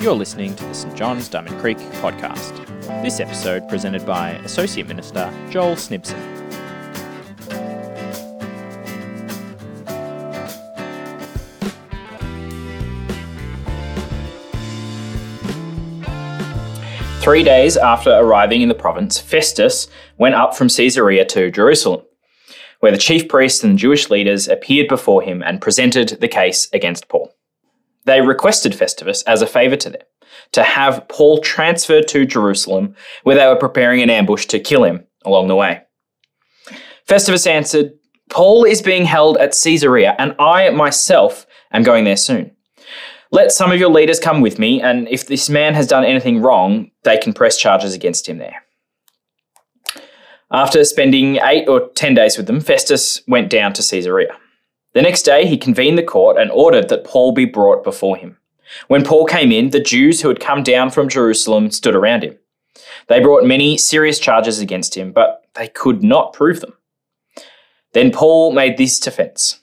You're listening to the St John's Diamond Creek podcast. This episode presented by Associate Minister Joel Snibson. Three days after arriving in the province, Festus went up from Caesarea to Jerusalem, where the chief priests and Jewish leaders appeared before him and presented the case against Paul. They requested Festus as a favour to them to have Paul transferred to Jerusalem, where they were preparing an ambush to kill him along the way. Festus answered, Paul is being held at Caesarea, and I myself am going there soon. Let some of your leaders come with me, and if this man has done anything wrong, they can press charges against him there. After spending eight or ten days with them, Festus went down to Caesarea. The next day, he convened the court and ordered that Paul be brought before him. When Paul came in, the Jews who had come down from Jerusalem stood around him. They brought many serious charges against him, but they could not prove them. Then Paul made this defense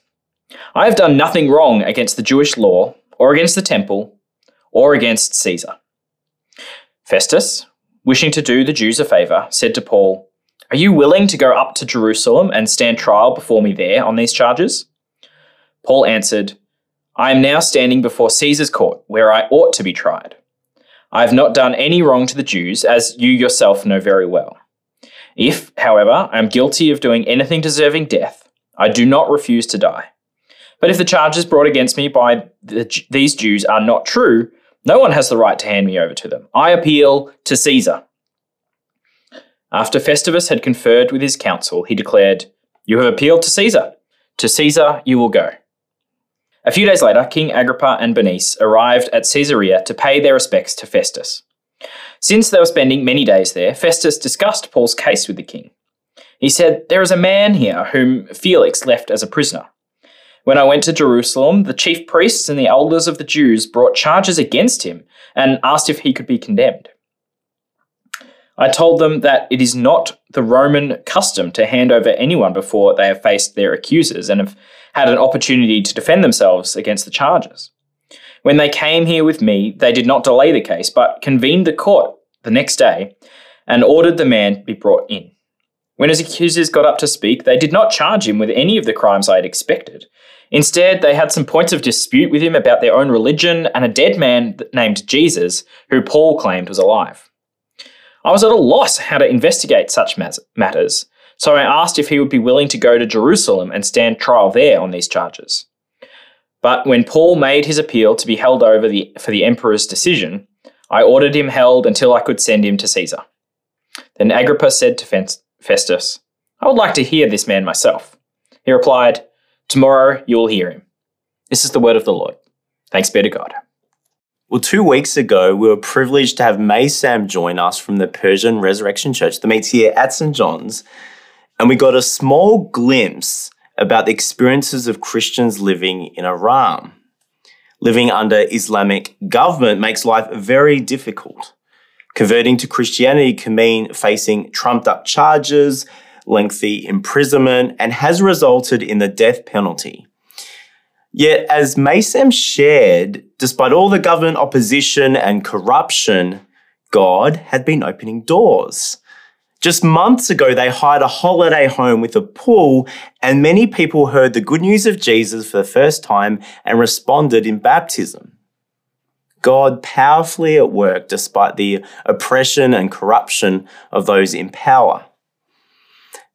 I have done nothing wrong against the Jewish law or against the temple, or against Caesar. Festus, wishing to do the Jews a favour, said to Paul, Are you willing to go up to Jerusalem and stand trial before me there on these charges? Paul answered, I am now standing before Caesar's court, where I ought to be tried. I have not done any wrong to the Jews, as you yourself know very well. If, however, I am guilty of doing anything deserving death, I do not refuse to die. But if the charges brought against me by the, these Jews are not true, no one has the right to hand me over to them. I appeal to Caesar. After Festus had conferred with his council, he declared, You have appealed to Caesar. To Caesar you will go. A few days later, King Agrippa and Bernice arrived at Caesarea to pay their respects to Festus. Since they were spending many days there, Festus discussed Paul's case with the king. He said, There is a man here whom Felix left as a prisoner. When I went to Jerusalem, the chief priests and the elders of the Jews brought charges against him and asked if he could be condemned. I told them that it is not the Roman custom to hand over anyone before they have faced their accusers and have had an opportunity to defend themselves against the charges. When they came here with me, they did not delay the case, but convened the court the next day and ordered the man be brought in. When his accusers got up to speak, they did not charge him with any of the crimes I had expected. Instead, they had some points of dispute with him about their own religion and a dead man named Jesus, who Paul claimed was alive. I was at a loss how to investigate such matters, so I asked if he would be willing to go to Jerusalem and stand trial there on these charges. But when Paul made his appeal to be held over the, for the emperor's decision, I ordered him held until I could send him to Caesar. Then Agrippa said to Festus, I would like to hear this man myself. He replied, Tomorrow you will hear him. This is the word of the Lord. Thanks be to God. Well, two weeks ago, we were privileged to have Maysam join us from the Persian Resurrection Church that meets here at St. John's, and we got a small glimpse about the experiences of Christians living in Iran. Living under Islamic government makes life very difficult. Converting to Christianity can mean facing trumped up charges, lengthy imprisonment, and has resulted in the death penalty. Yet, as Maysam shared, despite all the government opposition and corruption, God had been opening doors. Just months ago, they hired a holiday home with a pool, and many people heard the good news of Jesus for the first time and responded in baptism. God powerfully at work despite the oppression and corruption of those in power.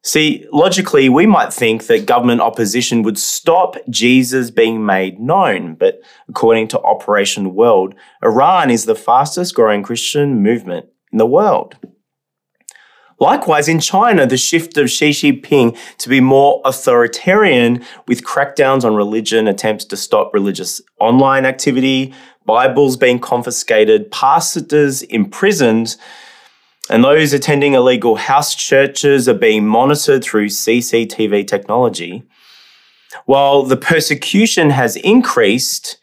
See, logically, we might think that government opposition would stop Jesus being made known, but according to Operation World, Iran is the fastest growing Christian movement in the world. Likewise, in China, the shift of Xi Jinping to be more authoritarian with crackdowns on religion, attempts to stop religious online activity, Bibles being confiscated, pastors imprisoned, and those attending illegal house churches are being monitored through CCTV technology. While the persecution has increased,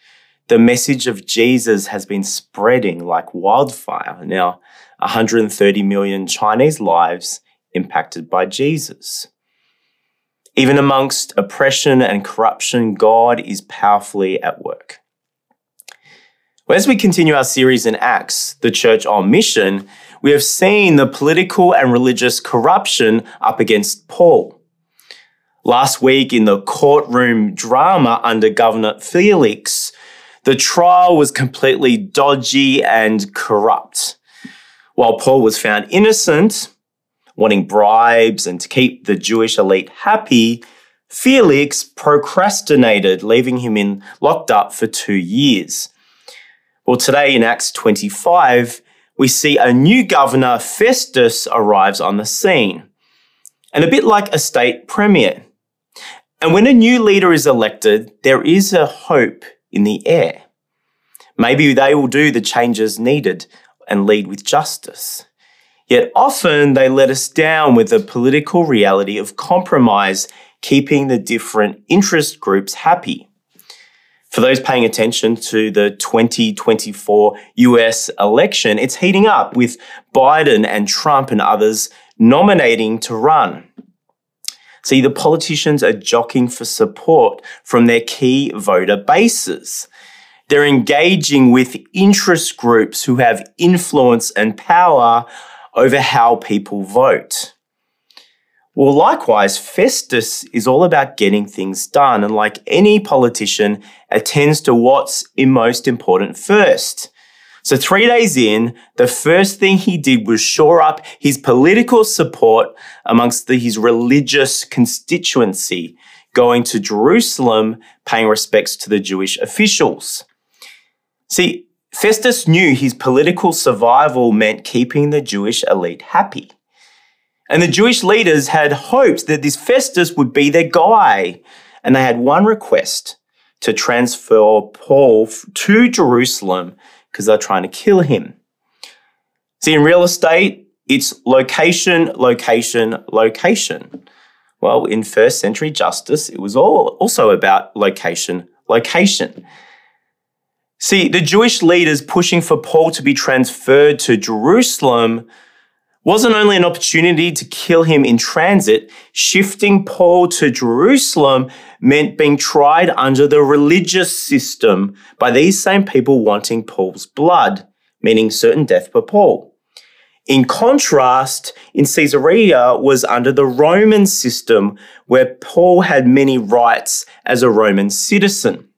the message of Jesus has been spreading like wildfire. Now, 130 million Chinese lives impacted by Jesus. Even amongst oppression and corruption, God is powerfully at work. As we continue our series in Acts, the church on mission, we have seen the political and religious corruption up against Paul. Last week, in the courtroom drama under Governor Felix, the trial was completely dodgy and corrupt. While Paul was found innocent, wanting bribes and to keep the Jewish elite happy, Felix procrastinated, leaving him in locked up for two years. Well, today in Acts 25, we see a new governor, Festus, arrives on the scene. And a bit like a state premier. And when a new leader is elected, there is a hope in the air. Maybe they will do the changes needed and lead with justice. Yet often they let us down with the political reality of compromise, keeping the different interest groups happy. For those paying attention to the 2024 US election, it's heating up with Biden and Trump and others nominating to run. See, the politicians are jockeying for support from their key voter bases. They're engaging with interest groups who have influence and power over how people vote. Well, likewise, Festus is all about getting things done, and like any politician, attends to what's most important first. So, three days in, the first thing he did was shore up his political support amongst the, his religious constituency, going to Jerusalem, paying respects to the Jewish officials. See, Festus knew his political survival meant keeping the Jewish elite happy. And the Jewish leaders had hoped that this Festus would be their guy. And they had one request to transfer Paul to Jerusalem because they're trying to kill him. See, in real estate, it's location, location, location. Well, in first century justice, it was all also about location, location. See, the Jewish leaders pushing for Paul to be transferred to Jerusalem wasn't only an opportunity to kill him in transit, shifting Paul to Jerusalem meant being tried under the religious system by these same people wanting Paul's blood, meaning certain death for Paul. In contrast, in Caesarea was under the Roman system where Paul had many rights as a Roman citizen.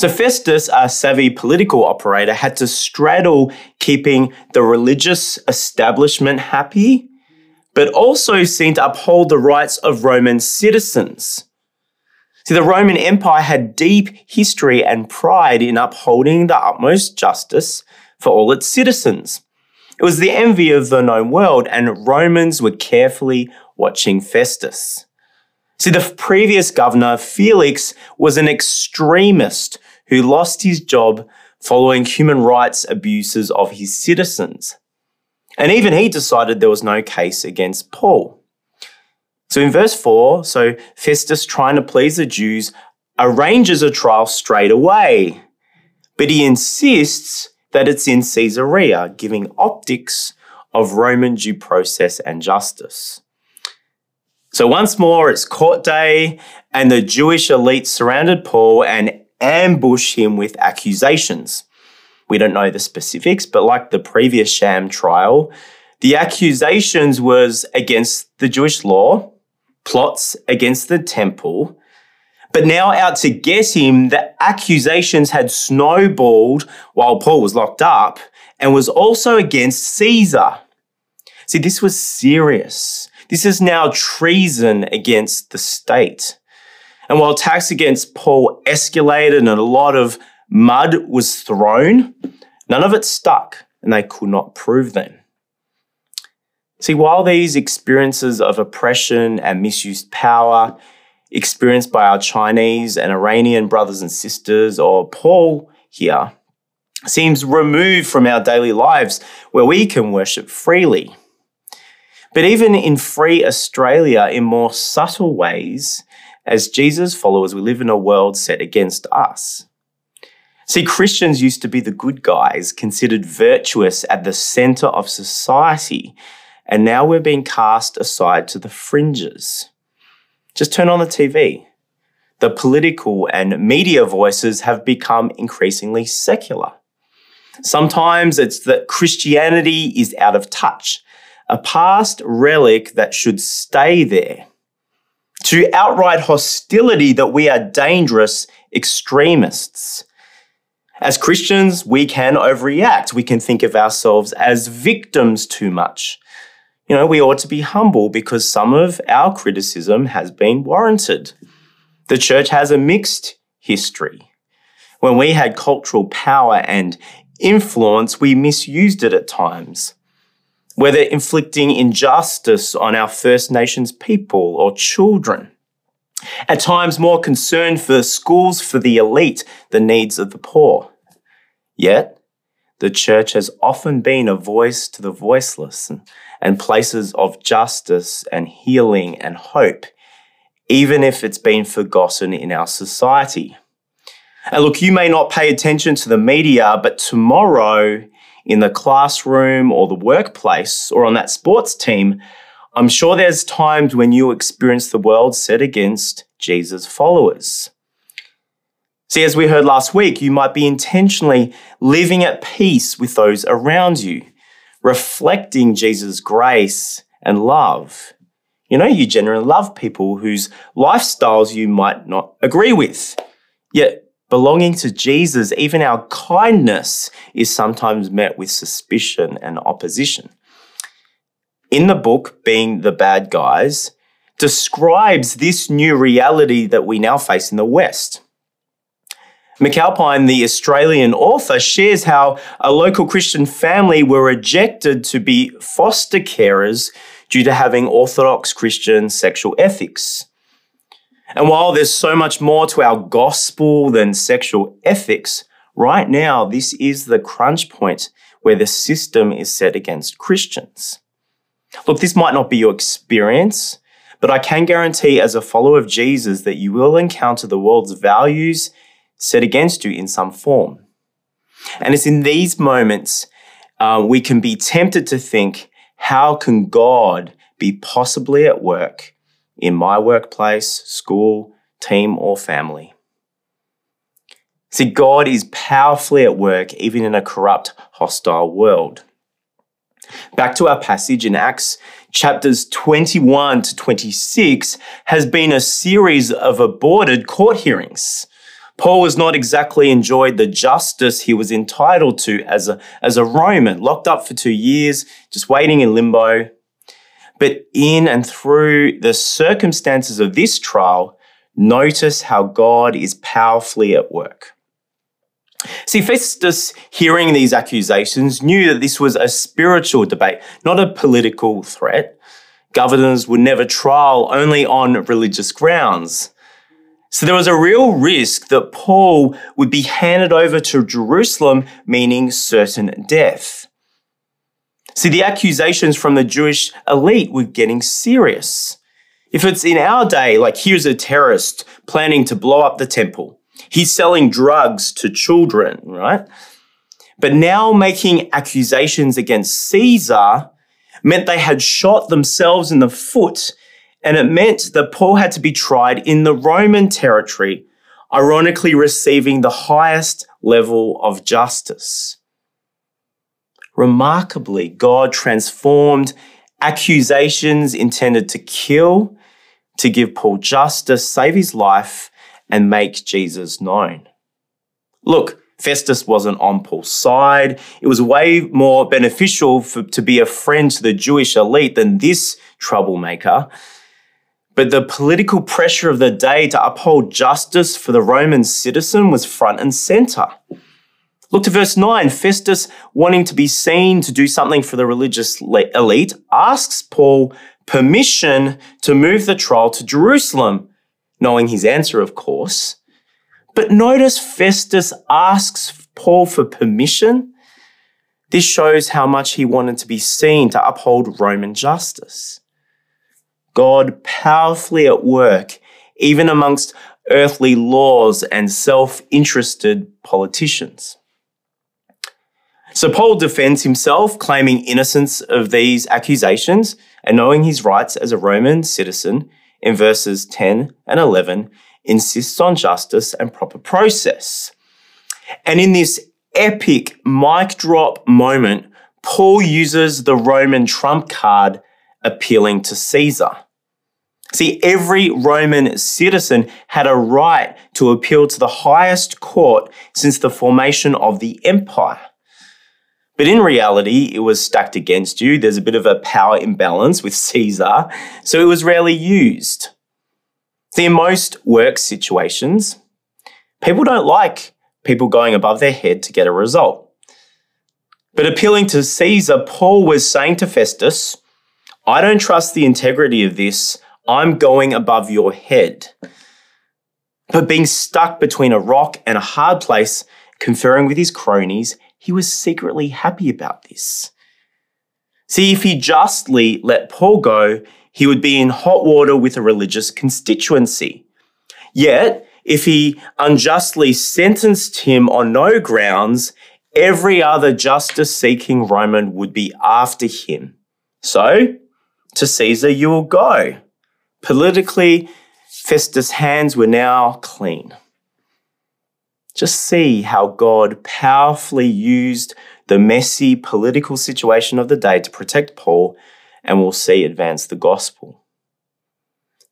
So Festus, a savvy political operator, had to straddle keeping the religious establishment happy, but also seemed to uphold the rights of Roman citizens. See, the Roman Empire had deep history and pride in upholding the utmost justice for all its citizens. It was the envy of the known world, and Romans were carefully watching Festus. See, the previous governor, Felix, was an extremist who lost his job following human rights abuses of his citizens. And even he decided there was no case against Paul. So in verse 4, so Festus, trying to please the Jews, arranges a trial straight away. But he insists that it's in Caesarea, giving optics of Roman due process and justice. So once more, it's court day, and the Jewish elite surrounded Paul and ambush him with accusations. We don't know the specifics, but like the previous sham trial, the accusations was against the Jewish law, plots against the temple, but now out to get him, the accusations had snowballed while Paul was locked up and was also against Caesar. See, this was serious. This is now treason against the state. And while attacks against Paul escalated and a lot of mud was thrown, none of it stuck and they could not prove them. See, while these experiences of oppression and misused power experienced by our Chinese and Iranian brothers and sisters, or Paul here, seems removed from our daily lives where we can worship freely. But even in free Australia, in more subtle ways, as Jesus followers, we live in a world set against us. See, Christians used to be the good guys, considered virtuous at the center of society, and now we're being cast aside to the fringes. Just turn on the TV. the political and media voices have become increasingly secular. Sometimes it's that Christianity is out of touch, a past relic that should stay there. To outright hostility that we are dangerous extremists. As Christians, we can overreact. We can think of ourselves as victims too much. You know, we ought to be humble because some of our criticism has been warranted. The church has a mixed history. When we had cultural power and influence, we misused it at times. Whether inflicting injustice on our First Nations people or children. At times, more concerned for schools for the elite, the needs of the poor. Yet, the church has often been a voice to the voiceless and places of justice and healing and hope even if it's been forgotten in our society. And look, you may not pay attention to the media, but tomorrow in the classroom or the workplace or on that sports team, I'm sure there's times when you experience the world set against Jesus' followers. See, as we heard last week, you might be intentionally living at peace with those around you, reflecting Jesus' grace and love. You know, you generally love people whose lifestyles you might not agree with. Yet, belonging to Jesus, even our kindness is sometimes met with suspicion and opposition. In the book, Being the Bad Guys, describes this new reality that we now face in the West. McAlpine, the Australian author, shares how a local Christian family were rejected to be foster carers due to having Orthodox Christian sexual ethics. And while there's so much more to our gospel than sexual ethics, right now, this is the crunch point where the system is set against Christians. Look, this might not be your experience, but I can guarantee as a follower of Jesus that you will encounter the world's values set against you in some form. And it's in these moments uh, we can be tempted to think, how can God be possibly at work in my workplace, school, team, or family? See, God is powerfully at work even in a corrupt, hostile world. Back to our passage in Acts chapters 21 to 26 has been a series of aborted court hearings. Paul was not exactly enjoyed the justice he was entitled to as a, as a Roman, locked up for two years, just waiting in limbo. But in and through the circumstances of this trial, notice how God is powerfully at work. See, Festus, hearing these accusations, knew that this was a spiritual debate, not a political threat. Governors would never trial only on religious grounds. So there was a real risk that Paul would be handed over to Jerusalem, meaning certain death. See, the accusations from the Jewish elite were getting serious. If it's in our day, like here's a terrorist planning to blow up the temple, he's selling drugs to children, right? But now making accusations against Caesar meant they had shot themselves in the foot and it meant that Paul had to be tried in the Roman territory, ironically receiving the highest level of justice. Remarkably, God transformed accusations intended to kill to give Paul justice, save his life, and make Jesus known. Look, Festus wasn't on Paul's side. It was way more beneficial for, to be a friend to the Jewish elite than this troublemaker. But the political pressure of the day to uphold justice for the Roman citizen was front and center. Look to verse 9. Festus, wanting to be seen to do something for the religious elite, asks Paul permission to move the trial to Jerusalem, knowing his answer, of course. But notice Festus asks Paul for permission. This shows how much he wanted to be seen to uphold Roman justice. God powerfully at work, even amongst earthly laws and self interested politicians. So Paul defends himself, claiming innocence of these accusations and knowing his rights as a Roman citizen in verses 10 and 11, insists on justice and proper process. And in this epic mic drop moment, Paul uses the Roman trump card appealing to Caesar. See, every Roman citizen had a right to appeal to the highest court since the formation of the empire. But in reality, it was stacked against you. There's a bit of a power imbalance with Caesar, so it was rarely used. See, in most work situations, people don't like people going above their head to get a result. But appealing to Caesar, Paul was saying to Festus, I don't trust the integrity of this. I'm going above your head. But being stuck between a rock and a hard place, conferring with his cronies, he was secretly happy about this. See, if he justly let Paul go, he would be in hot water with a religious constituency. Yet, if he unjustly sentenced him on no grounds, every other justice seeking Roman would be after him. So, to Caesar you will go. Politically, Festus' hands were now clean. Just see how God powerfully used the messy political situation of the day to protect Paul, and we'll see advance the gospel.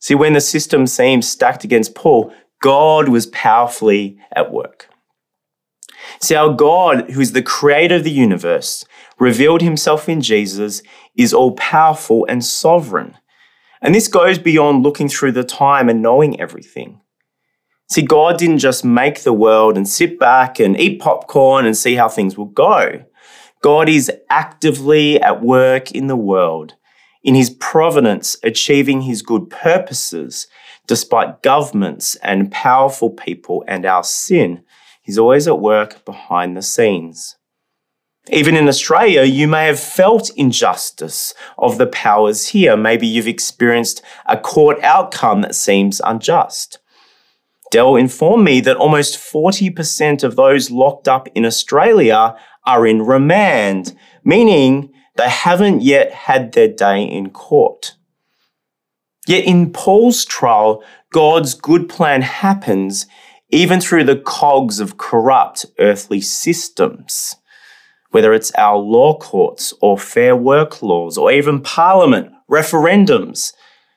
See, when the system seemed stacked against Paul, God was powerfully at work. See, our God, who is the creator of the universe, revealed himself in Jesus, is all powerful and sovereign. And this goes beyond looking through the time and knowing everything. See, God didn't just make the world and sit back and eat popcorn and see how things will go. God is actively at work in the world, in his providence, achieving his good purposes, despite governments and powerful people and our sin. He's always at work behind the scenes. Even in Australia, you may have felt injustice of the powers here. Maybe you've experienced a court outcome that seems unjust. Dell informed me that almost 40% of those locked up in Australia are in remand, meaning they haven't yet had their day in court. Yet in Paul's trial, God's good plan happens even through the cogs of corrupt earthly systems whether it's our law courts or fair work laws or even parliament, referendums.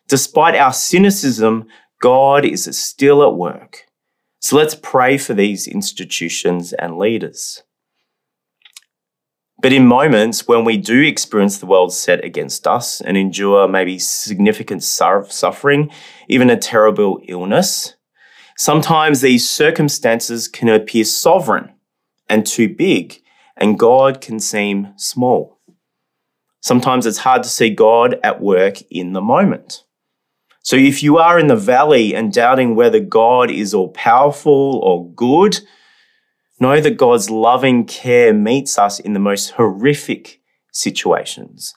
Despite our cynicism, God is still at work. So let's pray for these institutions and leaders. But in moments when we do experience the world set against us and endure maybe significant suffering, even a terrible illness, sometimes these circumstances can appear sovereign and too big and God can seem small. Sometimes it's hard to see God at work in the moment. So if you are in the valley and doubting whether God is all powerful or good, know that God's loving care meets us in the most horrific situations.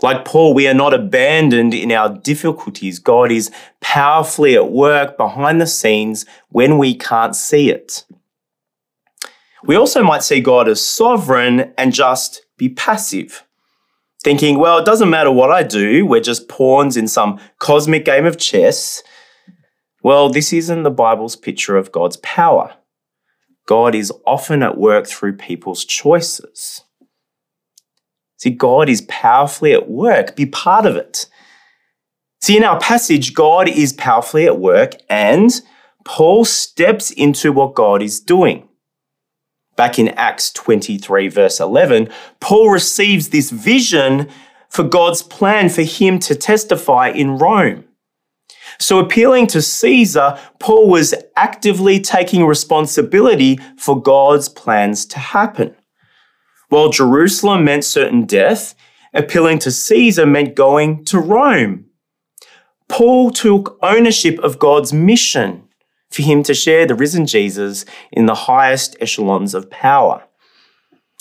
Like Paul, we are not abandoned in our difficulties. God is powerfully at work behind the scenes when we can't see it. We also might see God as sovereign and just be passive, thinking, well, it doesn't matter what I do, we're just pawns in some cosmic game of chess. Well, this isn't the Bible's picture of God's power. God is often at work through people's choices. See, God is powerfully at work. Be part of it. See, in our passage, God is powerfully at work, and Paul steps into what God is doing back in Acts 23, verse 11, Paul receives this vision for God's plan for him to testify in Rome. So, appealing to Caesar, Paul was actively taking responsibility for God's plans to happen. While Jerusalem meant certain death, appealing to Caesar meant going to Rome. Paul took ownership of God's mission for him to share the risen Jesus in the highest echelons of power.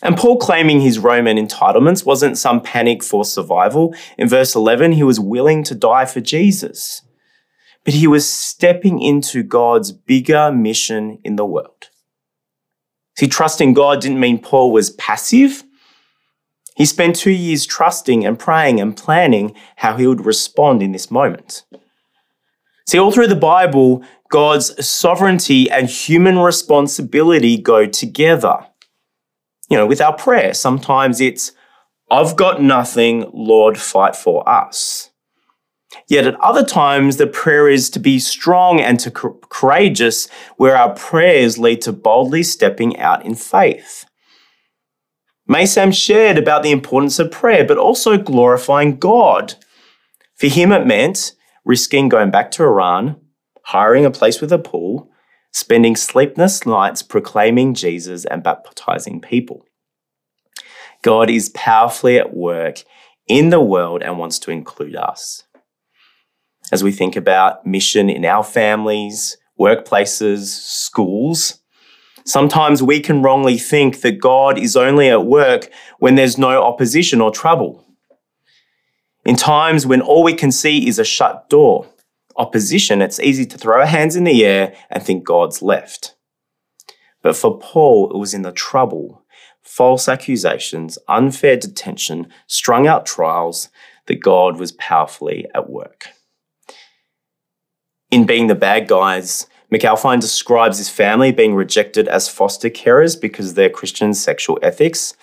And Paul claiming his Roman entitlements wasn't some panic for survival. In verse 11, he was willing to die for Jesus. But he was stepping into God's bigger mission in the world. See, trusting God didn't mean Paul was passive. He spent two years trusting and praying and planning how he would respond in this moment. See, all through the Bible, God's sovereignty and human responsibility go together. You know, with our prayer, sometimes it's, I've got nothing, Lord, fight for us. Yet at other times, the prayer is to be strong and to courageous, where our prayers lead to boldly stepping out in faith. Maysam shared about the importance of prayer, but also glorifying God. For him, it meant risking going back to Iran, hiring a place with a pool, spending sleepless nights proclaiming Jesus and baptizing people. God is powerfully at work in the world and wants to include us. As we think about mission in our families, workplaces, schools, sometimes we can wrongly think that God is only at work when there's no opposition or trouble. In times when all we can see is a shut door, opposition, it's easy to throw our hands in the air and think God's left. But for Paul, it was in the trouble, false accusations, unfair detention, strung out trials that God was powerfully at work. In Being the Bad Guys, McAlpine describes his family being rejected as foster carers because of their Christian sexual ethics.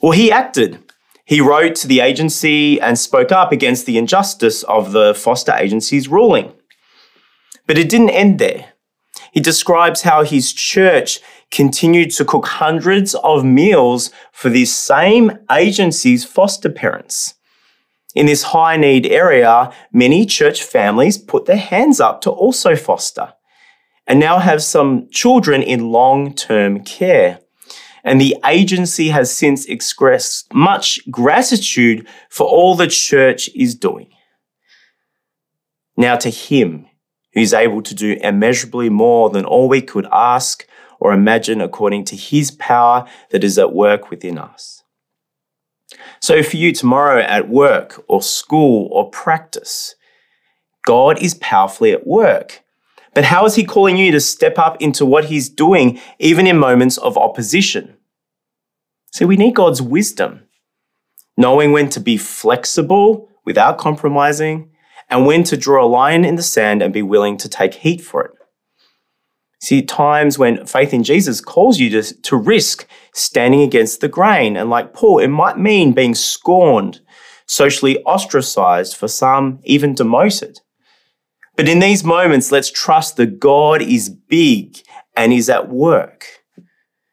Well, he acted. He wrote to the agency and spoke up against the injustice of the foster agency's ruling. But it didn't end there. He describes how his church continued to cook hundreds of meals for these same agency's foster parents. In this high need area, many church families put their hands up to also foster and now have some children in long term care. And the agency has since expressed much gratitude for all the church is doing. Now to him, who's able to do immeasurably more than all we could ask or imagine according to his power that is at work within us. So, for you tomorrow at work or school or practice, God is powerfully at work. But how is he calling you to step up into what he's doing, even in moments of opposition? See, we need God's wisdom, knowing when to be flexible without compromising and when to draw a line in the sand and be willing to take heat for it. See, times when faith in Jesus calls you to, to risk standing against the grain. And like Paul, it might mean being scorned, socially ostracized, for some, even demoted. But in these moments, let's trust that God is big and is at work.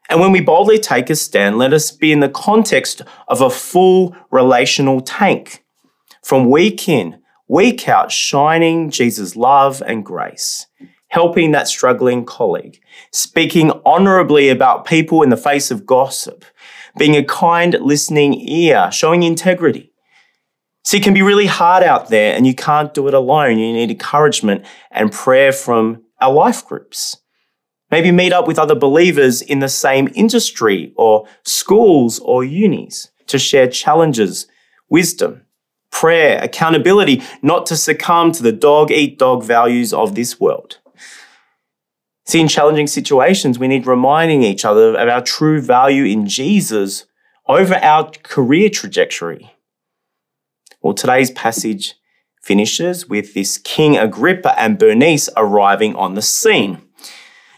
And when we boldly take a stand, let us be in the context of a full relational tank. From week in, week out, shining Jesus' love and grace, helping that struggling colleague, speaking honorably about people in the face of gossip, being a kind listening ear, showing integrity. See, it can be really hard out there and you can't do it alone. You need encouragement and prayer from our life groups. Maybe meet up with other believers in the same industry or schools or unis to share challenges, wisdom, prayer, accountability, not to succumb to the dog eat dog values of this world. See, in challenging situations, we need reminding each other of our true value in Jesus over our career trajectory. Well, today's passage finishes with this King Agrippa and Bernice arriving on the scene.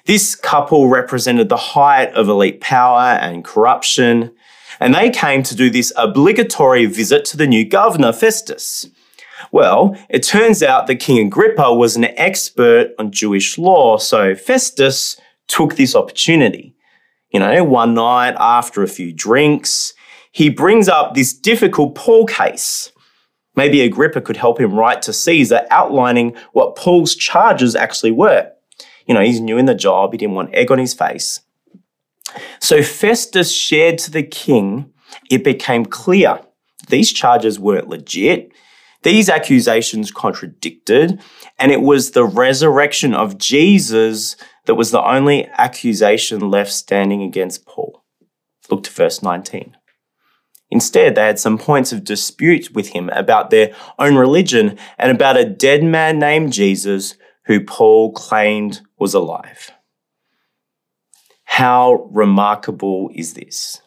This couple represented the height of elite power and corruption, and they came to do this obligatory visit to the new governor, Festus. Well, it turns out that King Agrippa was an expert on Jewish law, so Festus took this opportunity. You know, one night after a few drinks, he brings up this difficult Paul case. Maybe Agrippa could help him write to Caesar outlining what Paul's charges actually were. You know, he's new in the job, he didn't want egg on his face. So Festus shared to the king, it became clear these charges weren't legit. These accusations contradicted, and it was the resurrection of Jesus that was the only accusation left standing against Paul. Look to verse 19. Instead, they had some points of dispute with him about their own religion and about a dead man named Jesus who Paul claimed was alive. How remarkable is this?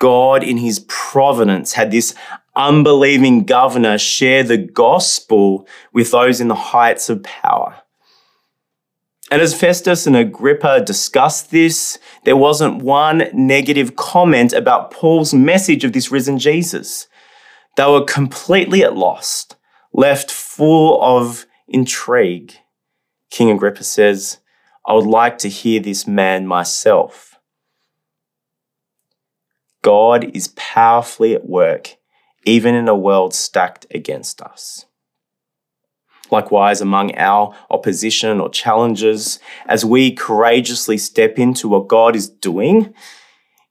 God, in his providence, had this unbelieving governor share the gospel with those in the heights of power. And as Festus and Agrippa discussed this, there wasn't one negative comment about Paul's message of this risen Jesus. They were completely at loss, left full of intrigue. King Agrippa says, I would like to hear this man myself. God is powerfully at work, even in a world stacked against us. Likewise, among our opposition or challenges, as we courageously step into what God is doing,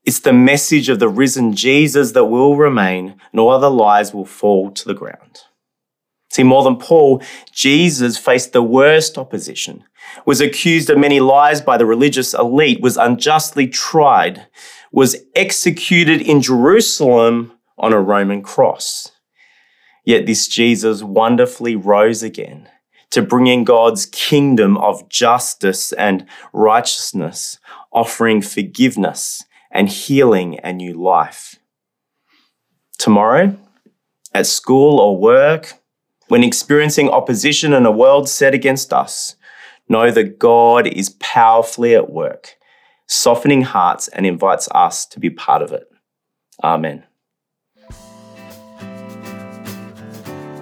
it's the message of the risen Jesus that will remain, all other lies will fall to the ground. See, more than Paul, Jesus faced the worst opposition, was accused of many lies by the religious elite, was unjustly tried, was executed in Jerusalem on a Roman cross. Yet this Jesus wonderfully rose again to bring in God's kingdom of justice and righteousness, offering forgiveness and healing and new life. Tomorrow, at school or work, when experiencing opposition in a world set against us, know that God is powerfully at work, softening hearts and invites us to be part of it. Amen.